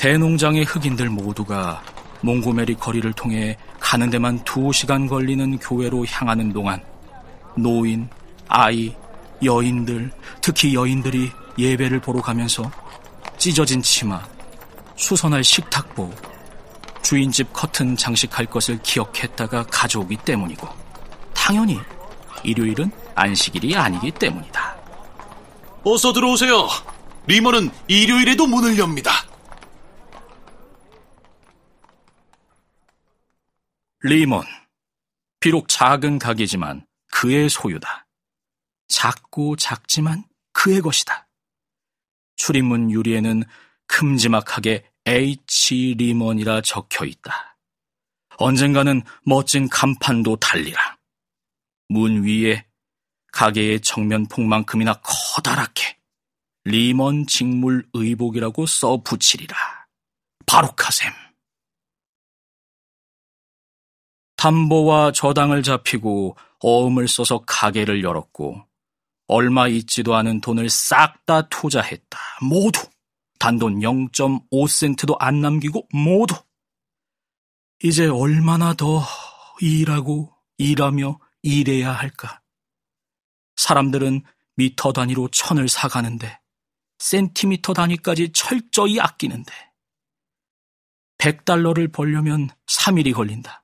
대농장의 흑인들 모두가 몽고메리 거리를 통해 가는 데만 두 시간 걸리는 교회로 향하는 동안 노인, 아이, 여인들, 특히 여인들이 예배를 보러 가면서 찢어진 치마, 수선할 식탁보, 주인집 커튼 장식할 것을 기억했다가 가져오기 때문이고, 당연히 일요일은 안식일이 아니기 때문이다. 어서 들어오세요. 리먼은 일요일에도 문을 엽니다. 리먼. 비록 작은 가게지만 그의 소유다. 작고 작지만 그의 것이다. 출입문 유리에는 큼지막하게 H 리먼이라 적혀 있다. 언젠가는 멋진 간판도 달리리라. 문 위에 가게의 정면 폭만큼이나 커다랗게 리먼 직물 의복이라고 써 붙이리라. 바로카셈. 담보와 저당을 잡히고 어음을 써서 가게를 열었고 얼마 있지도 않은 돈을 싹 다 투자했다. 모두. 단돈 0.5센트도 안 남기고 모두. 이제 얼마나 더 일하고 일하며 일해야 할까? 사람들은 미터 단위로 천을 사가는데 센티미터 단위까지 철저히 아끼는데 100달러를 벌려면 3일이 걸린다.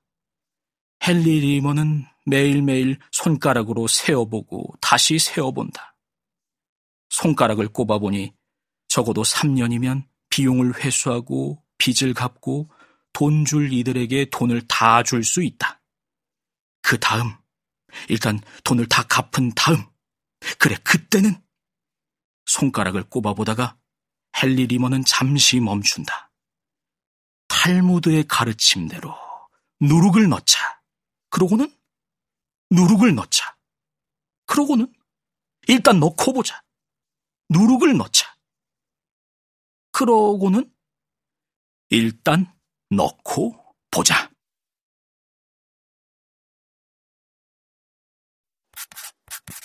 헨리 리머는 매일매일 손가락으로 세어보고 다시 세어본다. 손가락을 꼽아보니 적어도 3년이면 비용을 회수하고 빚을 갚고 돈 줄 이들에게 돈을 다 줄 수 있다. 그 다음, 일단 돈을 다 갚은 다음, 그래, 그때는 손가락을 꼽아보다가 헨리 리머는 잠시 멈춘다. 탈무드의 가르침대로 누룩을 넣자. 그러고는 누룩을 넣자. 그러고는 일단 넣고 보자. 누룩을 넣자. 그러고는 일단 넣고 보자.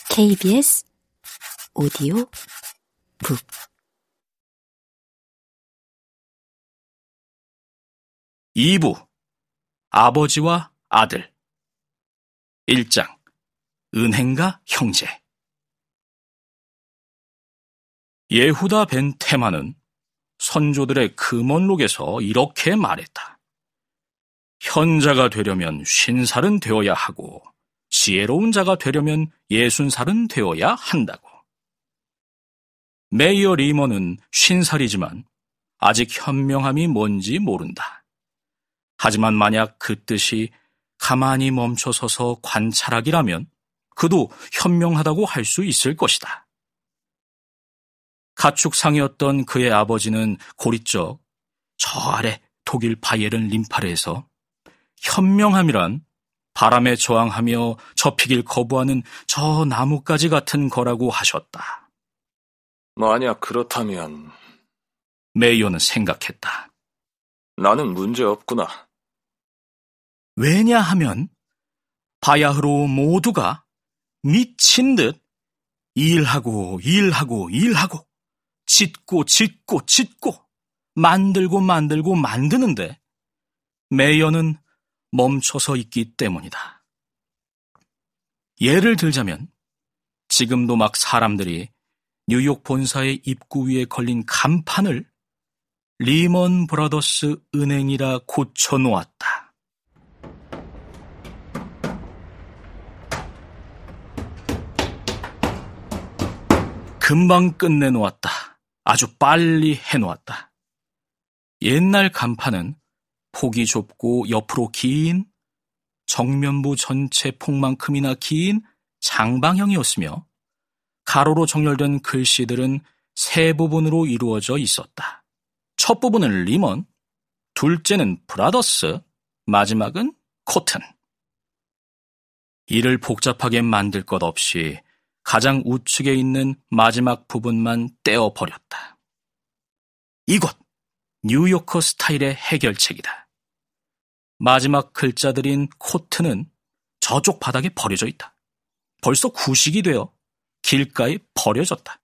KBS 오디오 북 이부 아버지와 아들 1장 은행가 형제 예후다 벤 테마는 선조들의 금원록에서 이렇게 말했다. 현자가 되려면 쉰살은 되어야 하고 지혜로운 자가 되려면 예순살은 되어야 한다고. 메이어 리머는 쉰살이지만 아직 현명함이 뭔지 모른다. 하지만 만약 그 뜻이 가만히 멈춰서서 관찰하기라면 그도 현명하다고 할 수 있을 것이다. 가축상이었던 그의 아버지는 고리적 저 아래 독일 바이에른 림파르에서 현명함이란 바람에 저항하며 접히길 거부하는 저 나뭇가지 같은 거라고 하셨다. 만약 그렇다면 메이어는 생각했다. 나는 문제 없구나. 왜냐하면 바야흐로 모두가 미친 듯 일하고 일하고 일하고 짓고 짓고 짓고 만들고 만들고 만드는데 메이어는 멈춰서 있기 때문이다. 예를 들자면 지금도 막 사람들이 뉴욕 본사의 입구 위에 걸린 간판을 리먼 브라더스 은행이라 고쳐 놓았다. 금방 끝내놓았다. 아주 빨리 해놓았다. 옛날 간판은 폭이 좁고 옆으로 긴 정면부 전체 폭만큼이나 긴 장방형이었으며 가로로 정렬된 글씨들은 세 부분으로 이루어져 있었다. 첫 부분은 리먼, 둘째는 Brothers, 마지막은 Cotton. 이를 복잡하게 만들 것 없이 가장 우측에 있는 마지막 부분만 떼어버렸다. 이것, 뉴요커 스타일의 해결책이다. 마지막 글자들인 Cotton은 저쪽 바닥에 버려져 있다. 벌써 구식이 되어 길가에 버려졌다.